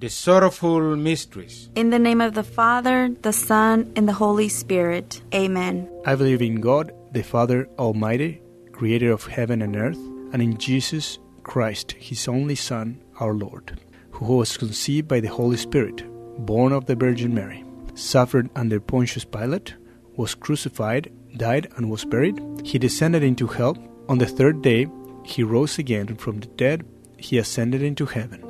The sorrowful mysteries. In the name of the Father, the Son, and the Holy Spirit. Amen. I believe in God, the Father Almighty, creator of heaven and earth, and in Jesus Christ, his only Son, our Lord, who was conceived by the Holy Spirit, born of the Virgin Mary, suffered under Pontius Pilate, was crucified, died, and was buried. He descended into hell. On the third day, he rose again from the dead. He ascended into heaven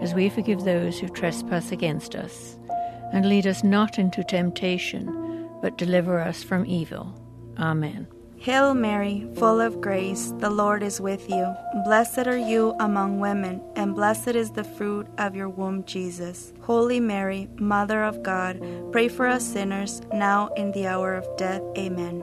as we forgive those who trespass against us. And lead us not into temptation, but deliver us from evil. Amen. Hail Mary, full of grace, the Lord is with you. Blessed are you among women, and blessed is the fruit of your womb, Jesus. Holy Mary, Mother of God, pray for us sinners, now in the hour of death. Amen.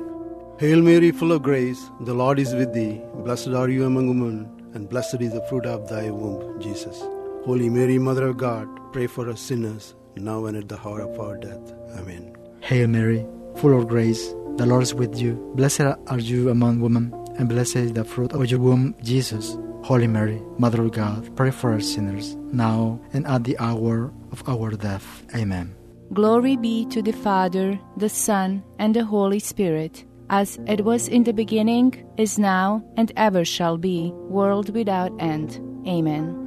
Hail Mary, full of grace, the Lord is with thee. Blessed are you among women and blessed is the fruit of thy womb, Jesus. Holy Mary, Mother of God, pray for us sinners, now and at the hour of our death. Amen. Hail Mary, full of grace, the Lord is with you. Blessed are you among women, and blessed is the fruit of your womb, Jesus. Holy Mary, Mother of God, pray for us sinners, now and at the hour of our death. Amen. Glory be to the Father, the Son, and the Holy Spirit as it was in the beginning, is now, and ever shall be, world without end. Amen.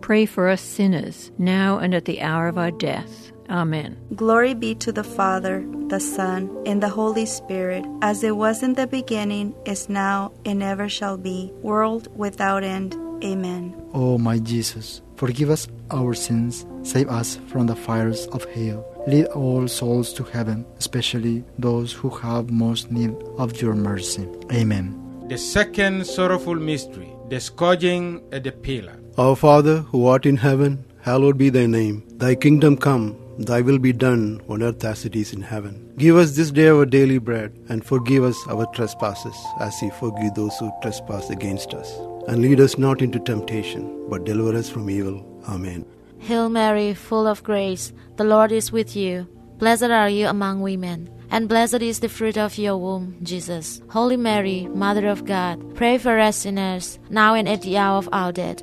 pray for us sinners, now and at the hour of our death. Amen. Glory be to the Father, the Son, and the Holy Spirit, as it was in the beginning, is now, and ever shall be, world without end. Amen. O oh, my Jesus Forgive us our sins, save us from the fires of hell. Lead all souls to heaven, especially those who have most need of your mercy. Amen. The second sorrowful mystery, the scourging at the pillar. Our Father, who art in heaven, hallowed be thy name. Thy kingdom come, thy will be done on earth as it is in heaven. Give us this day our daily bread, and forgive us our trespasses, as we forgive those who trespass against us. And lead us not into temptation, but deliver us from evil. Amen. Hail Mary, full of grace, the Lord is with you. Blessed are you among women, and blessed is the fruit of your womb, Jesus. Holy Mary, Mother of God, pray for us sinners, now and at the hour of our death.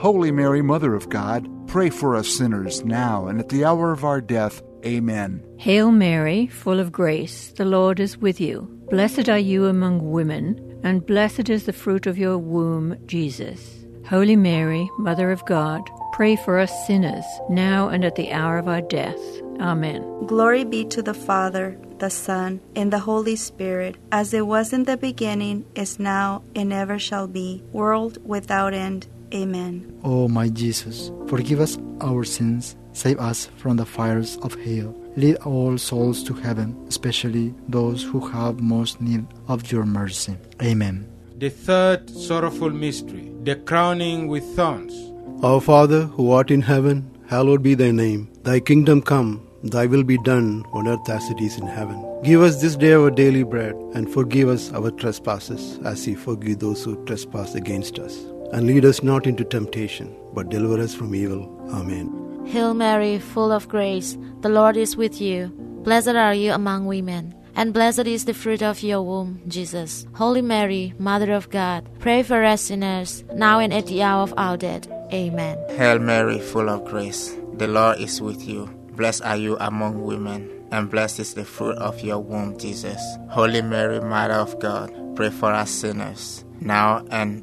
Holy Mary, Mother of God, pray for us sinners, now and at the hour of our death. Amen. Hail Mary, full of grace, the Lord is with you. Blessed are you among women, and blessed is the fruit of your womb, Jesus. Holy Mary, Mother of God, pray for us sinners, now and at the hour of our death. Amen. Glory be to the Father, the Son, and the Holy Spirit, as it was in the beginning, is now, and ever shall be, world without end. Amen. O my Jesus, forgive us our sins, save us from the fires of hell. Lead all souls to heaven, especially those who have most need of your mercy. Amen. The third sorrowful mystery, the crowning with thorns. Our Father, who art in heaven, hallowed be thy name. Thy kingdom come, thy will be done on earth as it is in heaven. Give us this day our daily bread, and forgive us our trespasses, as we forgive those who trespass against us. And lead us not into temptation, but deliver us from evil. Amen. Hail Mary, full of grace, the Lord is with you. Blessed are you among women, and blessed is the fruit of your womb, Jesus. Holy Mary, Mother of God, pray for us sinners, now and at the hour of our death. Amen. Hail Mary, full of grace, the Lord is with you. Blessed are you among women, and blessed is the fruit of your womb, Jesus. Holy Mary, Mother of God, pray for us sinners, now and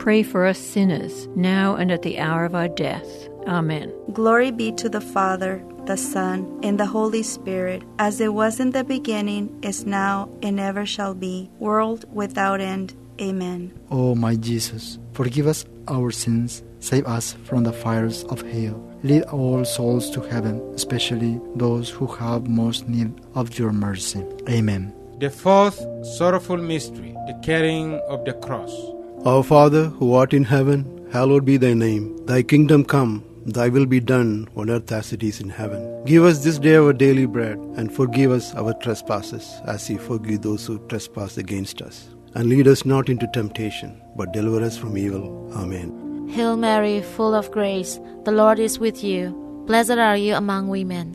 pray for us sinners, now and at the hour of our death. Amen. Glory be to the Father, the Son, and the Holy Spirit, as it was in the beginning, is now, and ever shall be, world without end. Amen. O my Jesus, forgive us our sins, save us from the fires of hell. Lead all souls to heaven, especially those who have most need of your mercy. Amen. The fourth sorrowful mystery, the carrying of the cross. Our Father, who art in heaven, hallowed be thy name. Thy kingdom come, thy will be done on earth as it is in heaven. Give us this day our daily bread, and forgive us our trespasses, as we forgive those who trespass against us. And lead us not into temptation, but deliver us from evil. Amen. Hail Mary, full of grace, the Lord is with you. Blessed are you among women,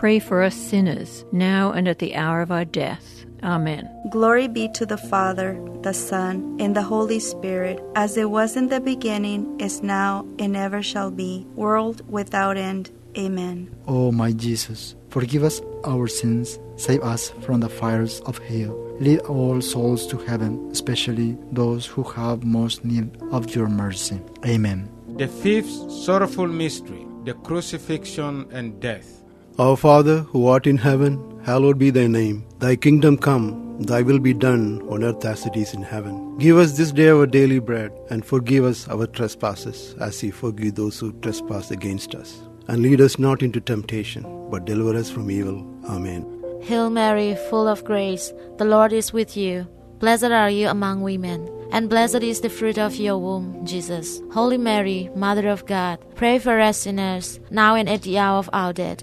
pray for us sinners, now and at the hour of our death. Amen. Glory be to the Father, the Son, and the Holy Spirit, as it was in the beginning, is now, and ever shall be, world without end. Amen. O my Jesus, forgive us our sins, save us from the fires of hell. Lead all souls to heaven, especially those who have most need of your mercy. Amen. The fifth sorrowful mystery, the crucifixion and death. Our Father, who art in heaven, hallowed be thy name. Thy kingdom come, thy will be done on earth as it is in heaven. Give us this day our daily bread, and forgive us our trespasses, as we forgive those who trespass against us. And lead us not into temptation, but deliver us from evil. Amen. Hail Mary, full of grace, the Lord is with you. Blessed are you among women, and blessed is the fruit of your womb, Jesus. Holy Mary, Mother of God, pray for us sinners, now and at the hour of our death.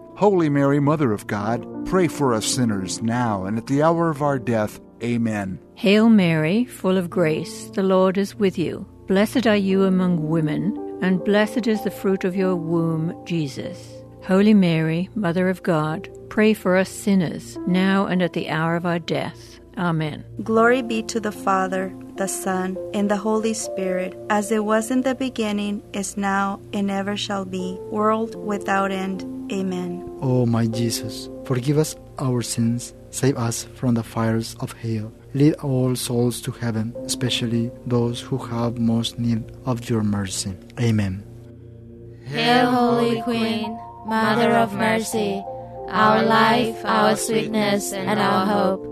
Holy Mary, Mother of God, pray for us sinners, now and at the hour of our death. Amen. Hail Mary, full of grace, the Lord is with you. Blessed are you among women, and blessed is the fruit of your womb, Jesus. Holy Mary, Mother of God, pray for us sinners, now and at the hour of our death. Amen. Glory be to the Father, the Son, and the Holy Spirit, as it was in the beginning, is now, and ever shall be, world without end. Amen. O my Jesus, forgive us our sins, save us from the fires of hell. Lead all souls to heaven, especially those who have most need of your mercy. Amen. Hail, Holy Queen, Mother of Mercy, our life, our sweetness, and our hope.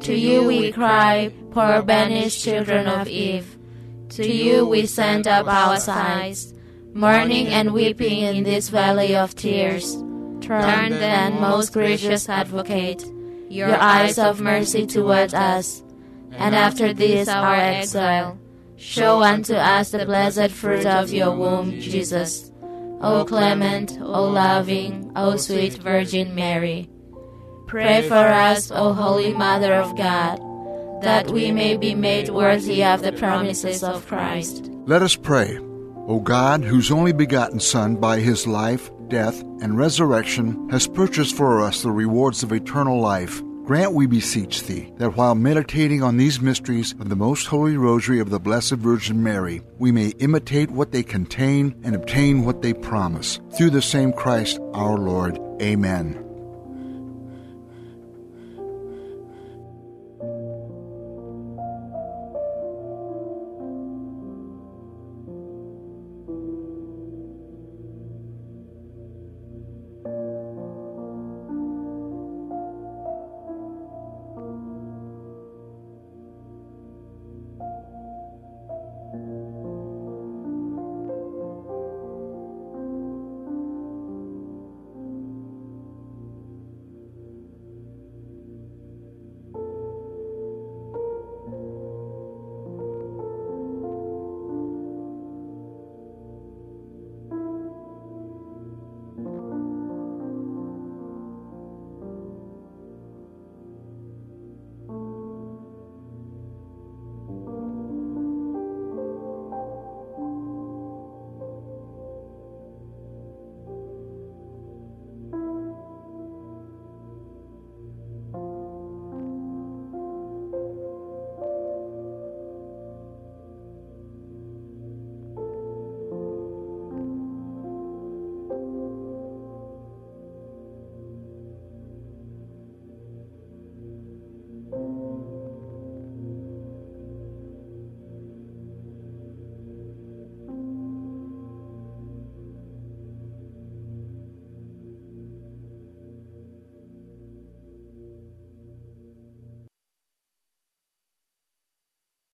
To you we cry, poor banished children of Eve. To you we send up our sighs, mourning and weeping in this valley of tears. Turn then, most gracious Advocate, your eyes of mercy toward us, and after this our exile, show unto us the blessed fruit of your womb, Jesus. O clement, O loving, O sweet Virgin Mary. Pray for us, O Holy Mother of God, that we may be made worthy of the promises of Christ. Let us pray. O God, whose only begotten Son, by his life, death, and resurrection, has purchased for us the rewards of eternal life, grant, we beseech thee, that while meditating on these mysteries of the most holy rosary of the Blessed Virgin Mary, we may imitate what they contain and obtain what they promise. Through the same Christ our Lord. Amen.